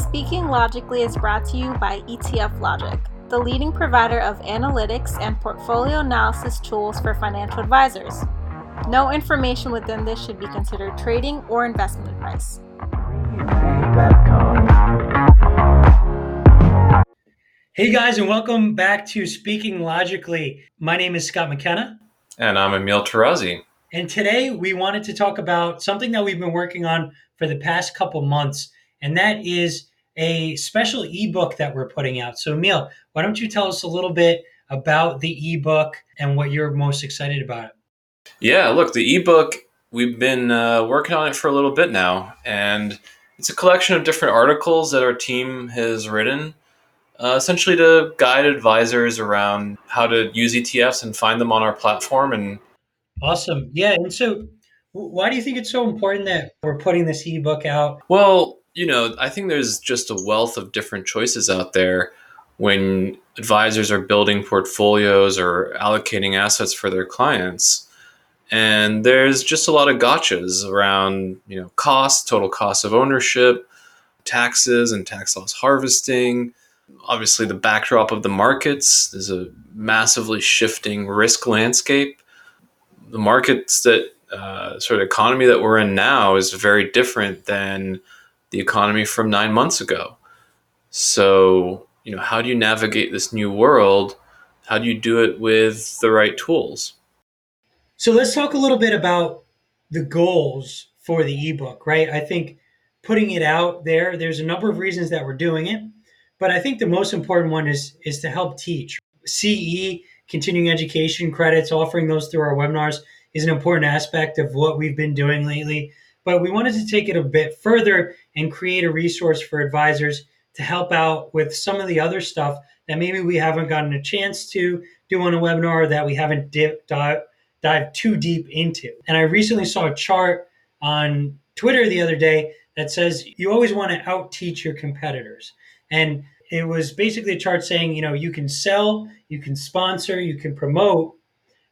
Speaking Logically is brought to you by ETF Logic, the leading provider of analytics and portfolio analysis tools for financial advisors. No information within this should be considered trading or investment advice. Hey guys, and welcome back to Speaking Logically. My name is Scott McKenna. And I'm Emil Tarazi. And today we wanted to talk about something that we've been working on for the past couple months and that is a special ebook that we're putting out. So, Emil, why don't you tell us a little bit about the ebook and what you're most excited about it? Yeah, look, the ebook, we've been uh, working on it for a little bit now, and it's a collection of different articles that our team has written. Uh, essentially, to guide advisors around how to use ETFs and find them on our platform. And awesome, yeah. And so, why do you think it's so important that we're putting this ebook out? Well, you know, I think there's just a wealth of different choices out there when advisors are building portfolios or allocating assets for their clients. And there's just a lot of gotchas around, you know, cost, total cost of ownership, taxes and tax loss harvesting. Obviously, the backdrop of the markets. There's a massively shifting risk landscape. The markets that uh, sort of economy that we're in now is very different than the economy from nine months ago. So, you know, how do you navigate this new world? How do you do it with the right tools? So let's talk a little bit about the goals for the ebook, right? I think putting it out there, there's a number of reasons that we're doing it, but I think the most important one is is to help teach. CE, continuing education credits, offering those through our webinars is an important aspect of what we've been doing lately. But we wanted to take it a bit further and create a resource for advisors to help out with some of the other stuff that maybe we haven't gotten a chance to do on a webinar that we haven't dip, dive, dive too deep into. And I recently saw a chart on Twitter the other day that says you always want to out teach your competitors. And it was basically a chart saying, you know, you can sell, you can sponsor, you can promote,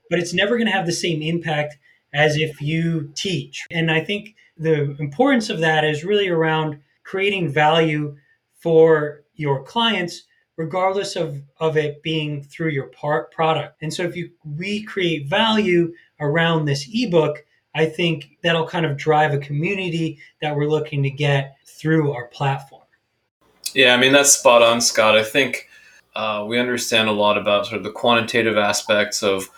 but it's never going to have the same impact as if you teach. And I think the importance of that is really around creating value for your clients regardless of, of it being through your part product. And so if you we create value around this ebook, I think that'll kind of drive a community that we're looking to get through our platform. Yeah, I mean that's spot on, Scott. I think uh, we understand a lot about sort of the quantitative aspects of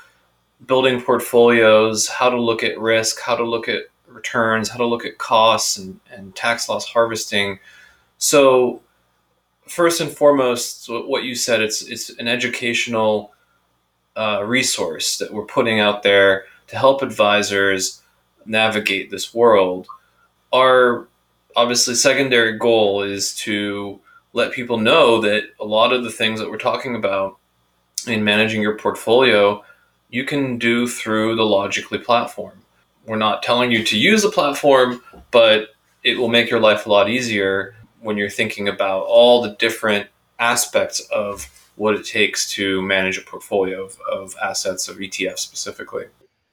building portfolios, how to look at risk, how to look at returns, how to look at costs and, and tax loss harvesting. So first and foremost, what you said, it's it's an educational uh, resource that we're putting out there to help advisors navigate this world. Our obviously secondary goal is to let people know that a lot of the things that we're talking about in managing your portfolio you can do through the Logically platform. We're not telling you to use the platform, but it will make your life a lot easier when you're thinking about all the different aspects of what it takes to manage a portfolio of, of assets of ETFs specifically.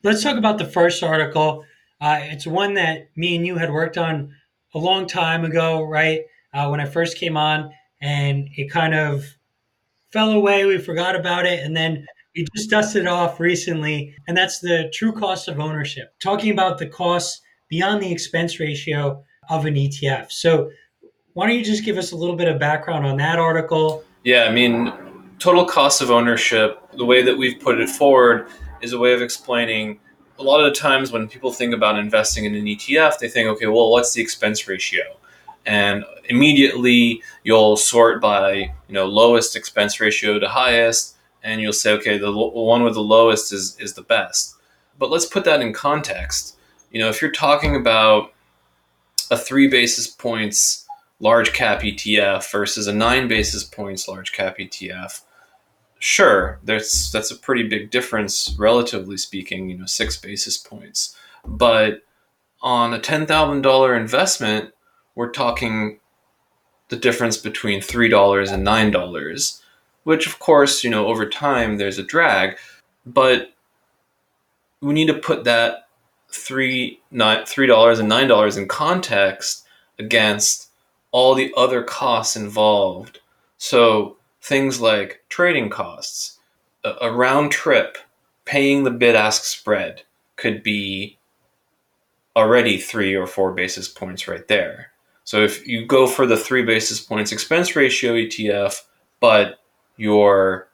Let's talk about the first article. Uh, it's one that me and you had worked on a long time ago, right? Uh, when I first came on, and it kind of fell away. We forgot about it, and then we just dusted off recently, and that's the true cost of ownership, talking about the costs beyond the expense ratio of an ETF. So, why don't you just give us a little bit of background on that article? Yeah, I mean, total cost of ownership, the way that we've put it forward is a way of explaining a lot of the times when people think about investing in an ETF, they think, okay, well, what's the expense ratio? And immediately you'll sort by, you know, lowest expense ratio to highest and you'll say, okay, the one with the lowest is is the best. But let's put that in context. You know, if you're talking about a three basis points large cap ETF versus a nine basis points large cap ETF, sure, that's that's a pretty big difference, relatively speaking. You know, six basis points. But on a ten thousand dollar investment, we're talking the difference between three dollars and nine dollars which of course, you know, over time there's a drag, but we need to put that three not three dollars and nine dollars in context against all the other costs involved. So things like trading costs, a, a round trip, paying the bid ask spread could be already three or four basis points right there. So if you go for the three basis points expense ratio ETF, but you're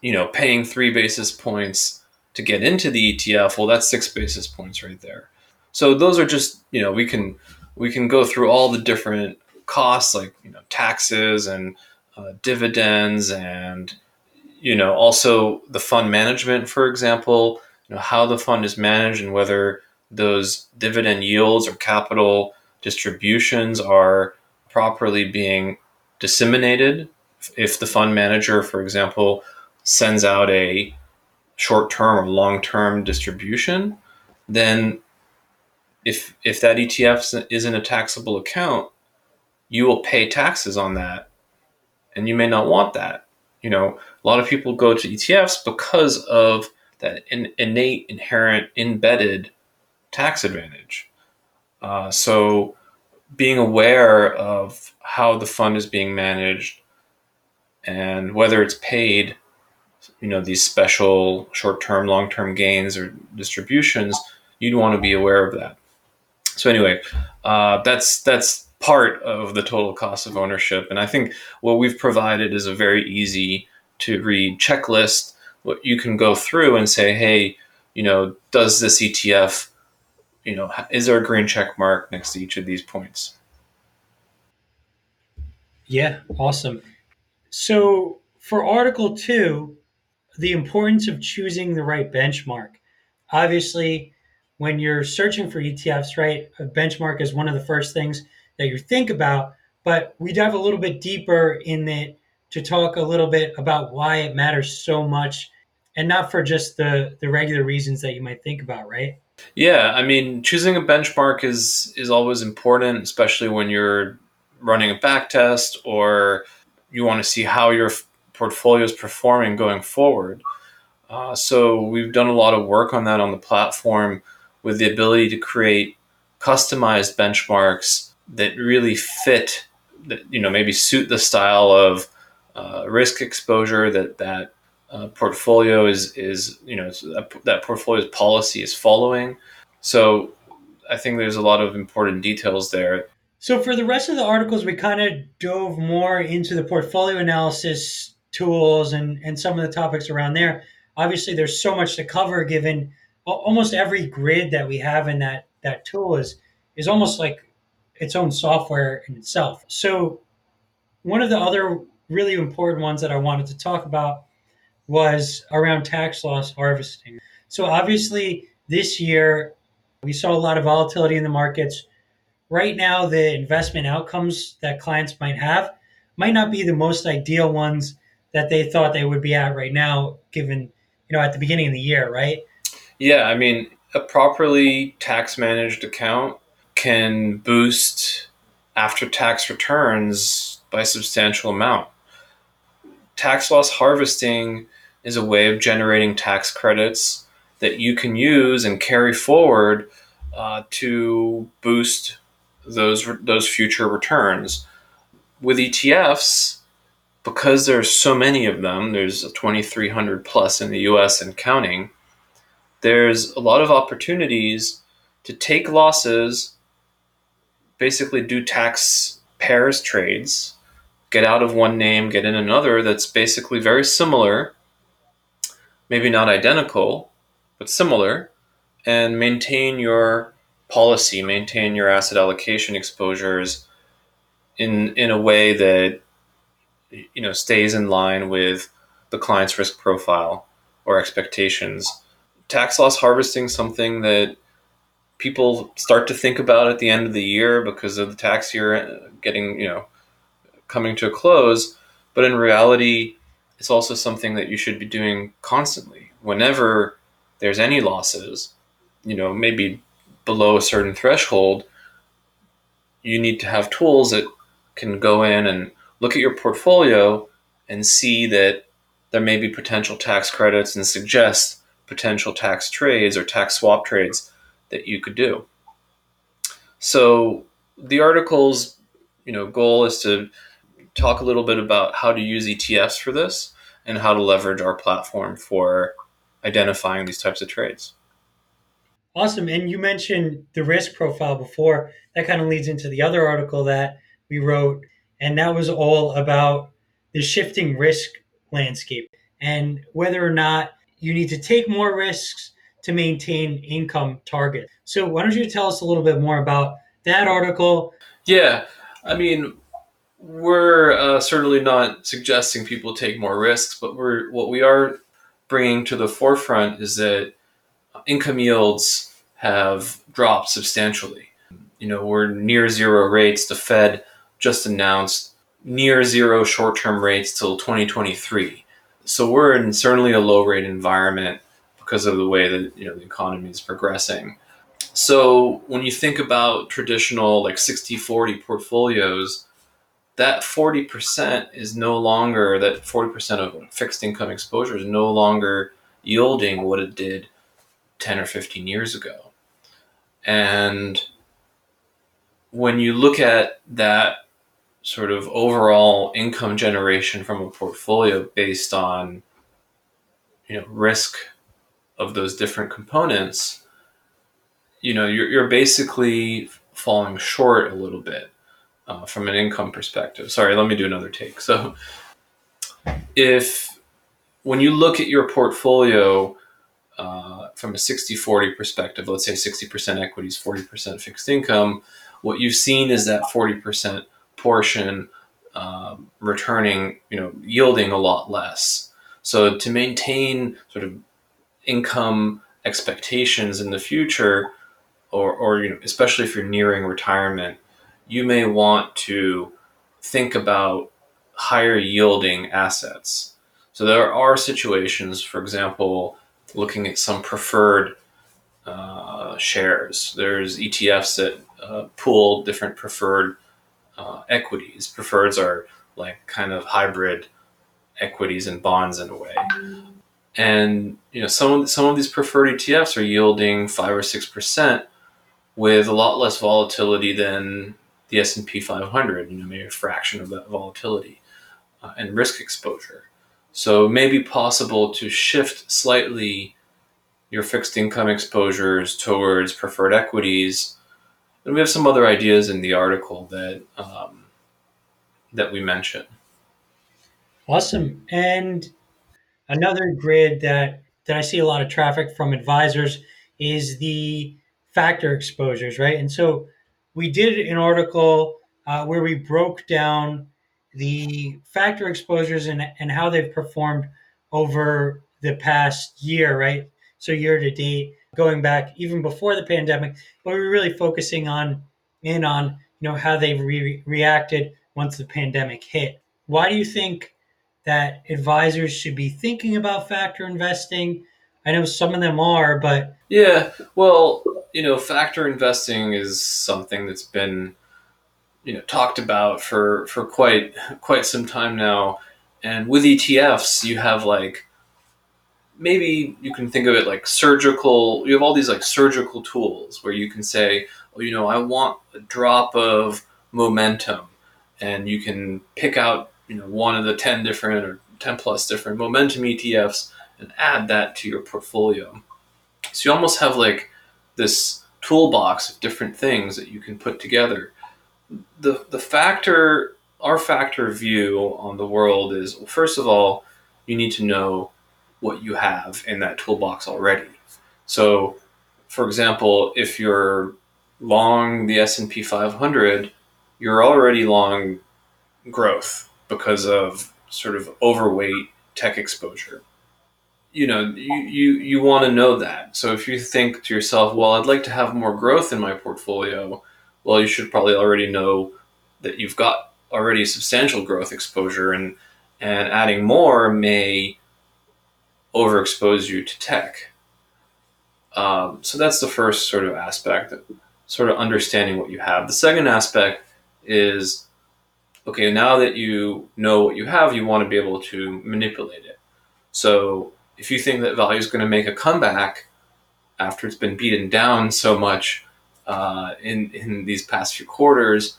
you know paying three basis points to get into the ETF, well that's six basis points right there. So those are just you know we can we can go through all the different costs like you know taxes and uh, dividends and you know also the fund management for example you know how the fund is managed and whether those dividend yields or capital distributions are properly being disseminated if the fund manager for example sends out a short-term or long-term distribution then if if that ETF isn't a taxable account you will pay taxes on that and you may not want that. You know a lot of people go to ETFs because of that in, innate inherent embedded tax advantage. Uh, so being aware of how the fund is being managed and whether it's paid you know these special short-term long-term gains or distributions you'd want to be aware of that. So anyway uh, that's that's part of the total cost of ownership. And i think what we've provided is a very easy to read checklist. What you can go through and say hey you know does this etf you know is there a green check mark next to each of these points? Yeah awesome so for article 2 the importance of choosing the right benchmark. Obviously, when you're searching for ETFs, right, a benchmark is one of the first things that you think about. But we dive a little bit deeper in it to talk a little bit about why it matters so much and not for just the, the regular reasons that you might think about, right? Yeah, I mean, choosing a benchmark is is always important, especially when you're running a back test or you want to see how your portfolio is performing going forward. Uh, so we've done a lot of work on that on the platform with the ability to create customized benchmarks that really fit, that you know, maybe suit the style of uh, risk exposure that that uh, portfolio is is you know that, that portfolio's policy is following. So I think there's a lot of important details there. So for the rest of the articles, we kind of dove more into the portfolio analysis tools and and some of the topics around there. Obviously, there's so much to cover given almost every grid that we have in that that tool is is almost like its own software in itself. So one of the other really important ones that I wanted to talk about was around tax loss harvesting. So obviously this year we saw a lot of volatility in the markets. Right now the investment outcomes that clients might have might not be the most ideal ones that they thought they would be at right now, given you know at the beginning of the year, right? Yeah, I mean, a properly tax managed account can boost after tax returns by a substantial amount. Tax loss harvesting is a way of generating tax credits that you can use and carry forward uh, to boost those those future returns. With ETFs, because there's so many of them, there's 2,300 plus in the US and counting, there's a lot of opportunities to take losses, basically do tax pairs trades, get out of one name, get in another that's basically very similar, maybe not identical, but similar, and maintain your policy, maintain your asset allocation exposures in in a way that you know stays in line with the client's risk profile or expectations. Tax loss harvesting something that people start to think about at the end of the year because of the tax year getting you know coming to a close but in reality it's also something that you should be doing constantly whenever there's any losses you know maybe below a certain threshold you need to have tools that can go in and look at your portfolio and see that there may be potential tax credits and suggest potential tax trades or tax swap trades that you could do. So the articles you know goal is to talk a little bit about how to use ETFs for this and how to leverage our platform for identifying these types of trades. Awesome. And you mentioned the risk profile before. That kind of leads into the other article that we wrote, and that was all about the shifting risk landscape and whether or not you need to take more risks to maintain income target. So why don't you tell us a little bit more about that article? Yeah, I mean, we're uh, certainly not suggesting people take more risks, but we're what we are bringing to the forefront is that income yields have dropped substantially. You know, we're near zero rates. The Fed just announced near zero short-term rates till 2023. So we're in certainly a low rate environment because of the way that you know the economy is progressing. So when you think about traditional like 60-40 portfolios, that 40% is no longer that 40% of fixed income exposure is no longer yielding what it did 10 or 15 years ago. And when you look at that sort of overall income generation from a portfolio based on you know risk of those different components you know you're, you're basically falling short a little bit uh, from an income perspective sorry let me do another take so if when you look at your portfolio uh, from a 60-40 perspective let's say 60% equities 40% fixed income what you've seen is that 40% portion um, returning, you know, yielding a lot less. So to maintain sort of income expectations in the future, or, or you know, especially if you're nearing retirement, you may want to think about higher yielding assets. So there are situations, for example, looking at some preferred uh, shares. There's ETFs that uh, pool different preferred uh, equities. Preferreds are like kind of hybrid equities and bonds in a way. And you know, some some of these preferred ETFs are yielding five or six percent with a lot less volatility than the S and P 500. You know, maybe a fraction of that volatility uh, and risk exposure. So it may be possible to shift slightly your fixed income exposures towards preferred equities and we have some other ideas in the article that um, that we mention. Awesome. And another grid that that I see a lot of traffic from advisors is the factor exposures, right? And so we did an article uh, where we broke down the factor exposures and, and how they've performed over the past year, right? So year to date going back even before the pandemic, but we are really focusing on in on you know how they re- reacted once the pandemic hit. Why do you think that advisors should be thinking about factor investing? I know some of them are, but yeah, well, you know, factor investing is something that's been you know talked about for for quite quite some time now, and with ETFs, you have like maybe you can think of it like surgical you have all these like surgical tools where you can say oh you know i want a drop of momentum. And you can pick out you know one of the 10 different or 10 plus different momentum etfs and add that to your portfolio. So you almost have like this toolbox of different things that you can put together the the factor our factor view on the world is well, first of all you need to know what you have in that toolbox already. So, for example, if you're long the S&P 500, you're already long growth because of sort of overweight tech exposure. You know, you, you, you want to know that. So if you think to yourself, well, I'd like to have more growth in my portfolio, well, you should probably already know that you've got already substantial growth exposure and and adding more may overexpose you to tech. Um, so that's the first sort of aspect, sort of understanding what you have. The second aspect is okay, now that you know what you have, you want to be able to manipulate it. So if you think that value is going to make a comeback after it's been beaten down so much uh, in, in these past few quarters,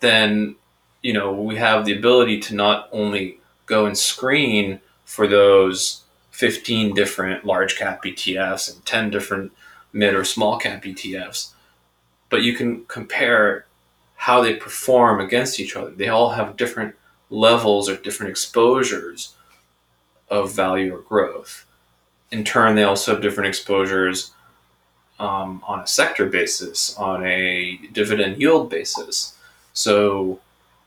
then you know we have the ability to not only go and screen for those 15 different large cap ETFs and 10 different mid or small cap ETFs, but you can compare how they perform against each other. They all have different levels or different exposures of value or growth. In turn, they also have different exposures um, on a sector basis, on a dividend yield basis. So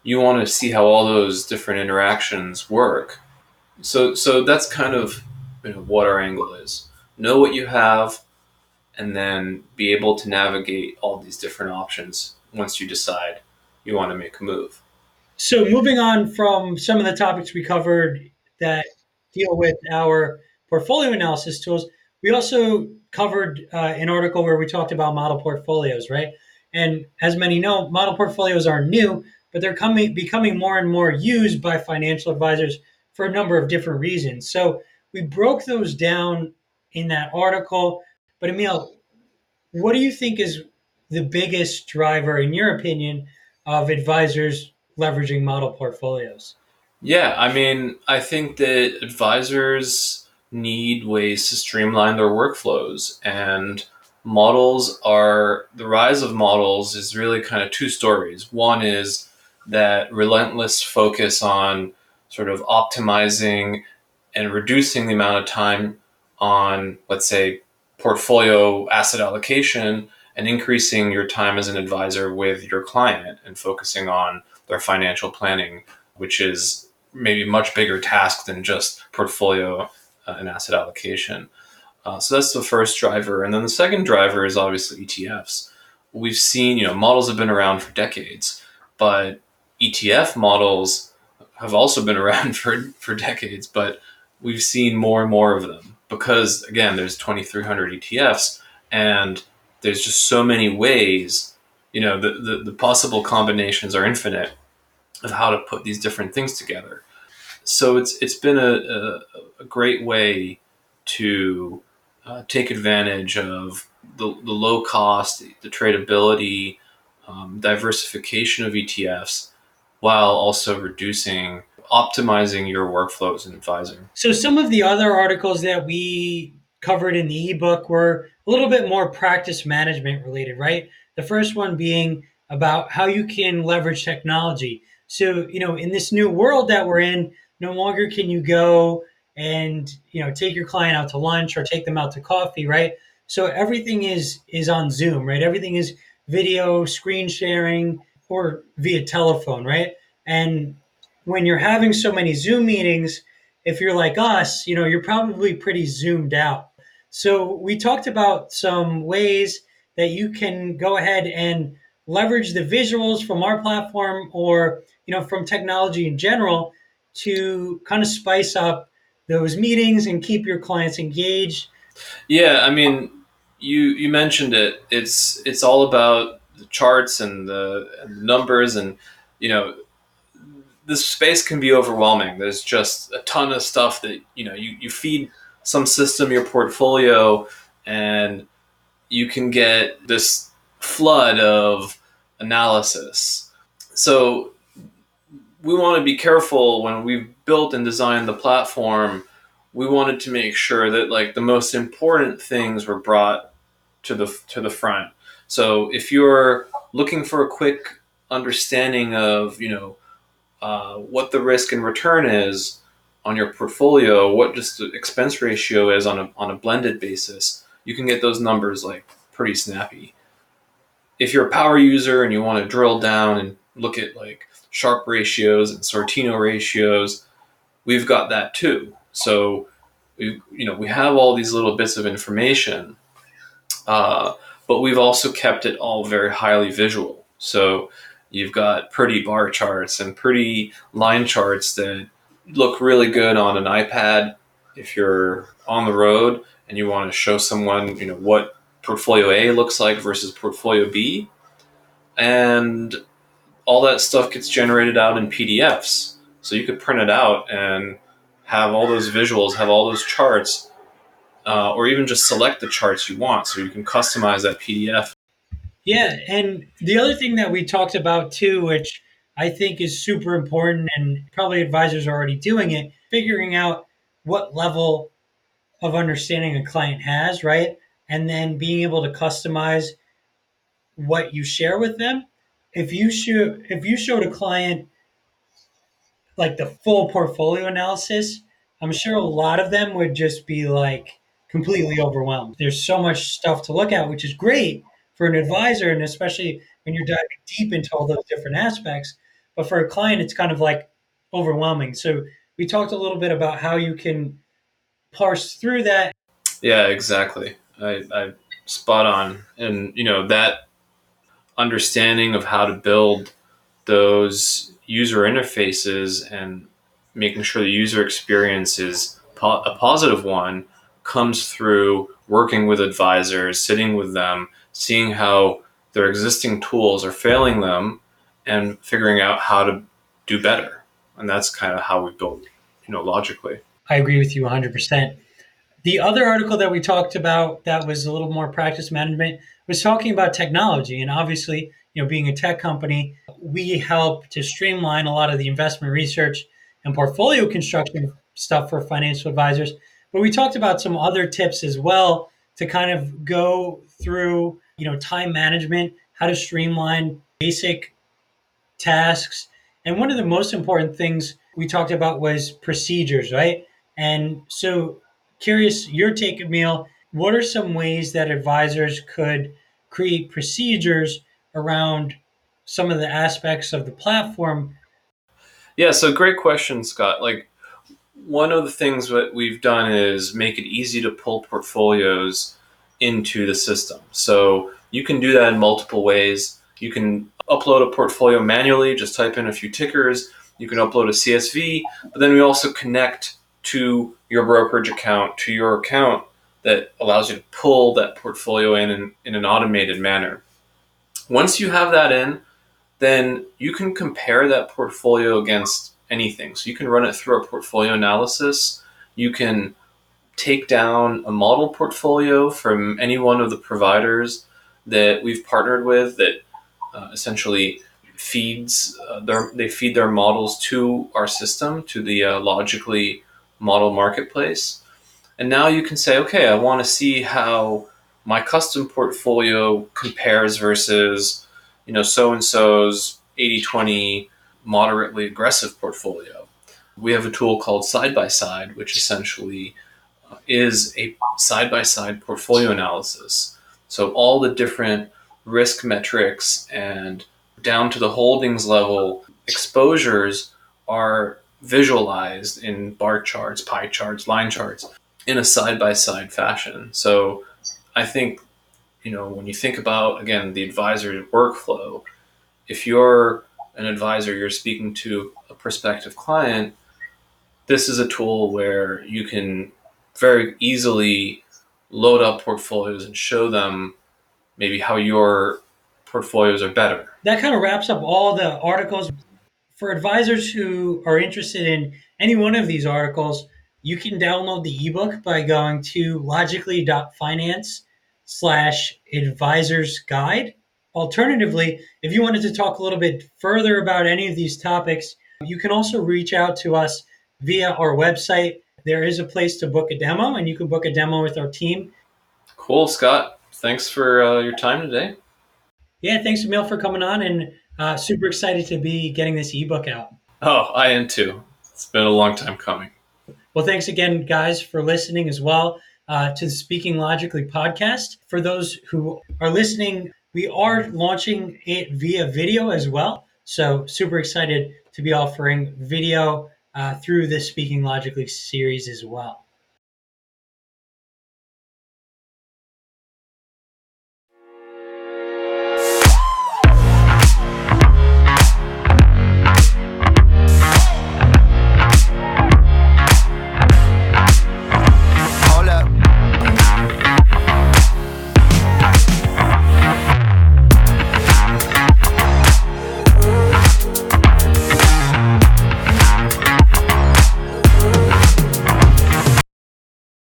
you want to see how all those different interactions work. So, so that's kind of you know, what our angle is. Know what you have, and then be able to navigate all these different options once you decide you want to make a move. So, moving on from some of the topics we covered that deal with our portfolio analysis tools, we also covered uh, an article where we talked about model portfolios, right? And as many know, model portfolios are new, but they're coming becoming more and more used by financial advisors for a number of different reasons. So we broke those down in that article. But Emil, what do you think is the biggest driver, in your opinion, of advisors leveraging model portfolios? Yeah, I mean, I think that advisors need ways to streamline their workflows and models are the rise of models is really kind of two stories. One is that relentless focus on sort of optimizing and reducing the amount of time on, let's say, portfolio asset allocation and increasing your time as an advisor with your client and focusing on their financial planning, which is maybe a much bigger task than just portfolio uh, and asset allocation. Uh, so that's the first driver. And then the second driver is obviously ETFs. We've seen, you know, models have been around for decades, but ETF models have also been around for, for decades, but we've seen more and more of them because again, there's 2,300 ETFs and there's just so many ways, you know, the, the, the possible combinations are infinite of how to put these different things together. So it's, it's been a, a, a great way to uh, take advantage of the, the low cost, the tradability, um, diversification of ETFs while also reducing optimizing your workflow as an advisor. So some of the other articles that we covered in the ebook were a little bit more practice management related, right? The first one being about how you can leverage technology. So, you know, in this new world that we're in, no longer can you go and, you know, take your client out to lunch or take them out to coffee, right? So everything is is on Zoom, right? Everything is video, screen sharing or via telephone, right? And when you're having so many Zoom meetings, if you're like us, you know, you're probably pretty zoomed out. So we talked about some ways that you can go ahead and leverage the visuals from our platform or, you know, from technology in general to kind of spice up those meetings and keep your clients engaged. Yeah, I mean, you you mentioned it. It's it's all about the charts and the, and the numbers and you know this space can be overwhelming. There's just a ton of stuff that you know you, you feed some system your portfolio and you can get this flood of analysis. So we want to be careful when we've built and designed the platform. We wanted to make sure that like the most important things were brought to the to the front. So if you're looking for a quick understanding of you know uh, what the risk and return is on your portfolio, what just the expense ratio is on a, on a blended basis, you can get those numbers like pretty snappy. If you're a power user and you want to drill down and look at like Sharpe ratios and Sortino ratios, we've got that too. So we, you know, we have all these little bits of information, uh, but we've also kept it all very highly visual. So You've got pretty bar charts and pretty line charts that look really good on an iPad if you're on the road and you want to show someone, you know, what portfolio A looks like versus portfolio B. And all that stuff gets generated out in PDFs. So you could print it out and have all those visuals, have all those charts, uh, or even just select the charts you want. So you can customize that PDF yeah, and the other thing that we talked about too, which I think is super important, and probably advisors are already doing it, figuring out what level of understanding a client has, right? And then being able to customize what you share with them. If you show if you showed a client like the full portfolio analysis, I'm sure a lot of them would just be like completely overwhelmed. There's so much stuff to look at, which is great for an advisor, and especially when you're diving deep into all those different aspects. But for a client, it's kind of like overwhelming. So we talked a little bit about how you can parse through that. Yeah, exactly. I, I spot on, and you know that understanding of how to build those user interfaces and making sure the user experience is po- a positive one comes through working with advisors, sitting with them, seeing how their existing tools are failing them, and figuring out how to do better. And that's kind of how we build, you know, logically. I agree with you 100%. The other article that we talked about that was a little more practice management was talking about technology. And obviously, you know, being a tech company, we help to streamline a lot of the investment research and portfolio construction stuff for financial advisors. But we talked about some other tips as well to kind of go through, you know, time management, how to streamline basic tasks. And one of the most important things we talked about was procedures, right? And so curious your take, Emil, what are some ways that advisors could create procedures around some of the aspects of the platform? Yeah, so great question, Scott. Like one of the things that we've done is make it easy to pull portfolios into the system. So you can do that in multiple ways. You can upload a portfolio manually, just type in a few tickers. You can upload a CSV, but then we also connect to your brokerage account, to your account that allows you to pull that portfolio in, in in an automated manner. Once you have that in, then you can compare that portfolio against anything. So you can run it through a portfolio analysis. You can take down a model portfolio from any one of the providers that we've partnered with that uh, essentially feeds uh, their they feed their models to our system to the uh, logically model marketplace and now you can say okay i want to see how my custom portfolio compares versus you know so and so's 80-20 moderately aggressive portfolio. We have a tool called side by side which essentially uh, is a side by side portfolio analysis. So all the different risk metrics and down to the holdings level exposures are visualized in bar charts, pie charts, line charts in a side by side fashion. So I think, you know, when you think about, again, the advisor workflow, if you're an advisor, you're speaking to a prospective client, this is a tool where you can very easily load up portfolios and show them maybe how your portfolios are better. That kind of wraps up all the articles. For advisors who are interested in any one of these articles, you can download the ebook by going to logically.finance slash advisors guide. Alternatively, if you wanted to talk a little bit further about any of these topics, you can also reach out to us via our website. There is a place to book a demo, and you can book a demo with our team. Cool, Scott. Thanks for uh, your time today. Yeah, thanks, Emil, for coming on, and uh, super excited to be getting this ebook out. Oh, I am too. It's been a long time coming. Well, thanks again, guys, for listening as well uh, to the Speaking Logically podcast. For those who are listening, we are launching it via video as well. So, super excited to be offering video uh, through this Speaking Logically series as well.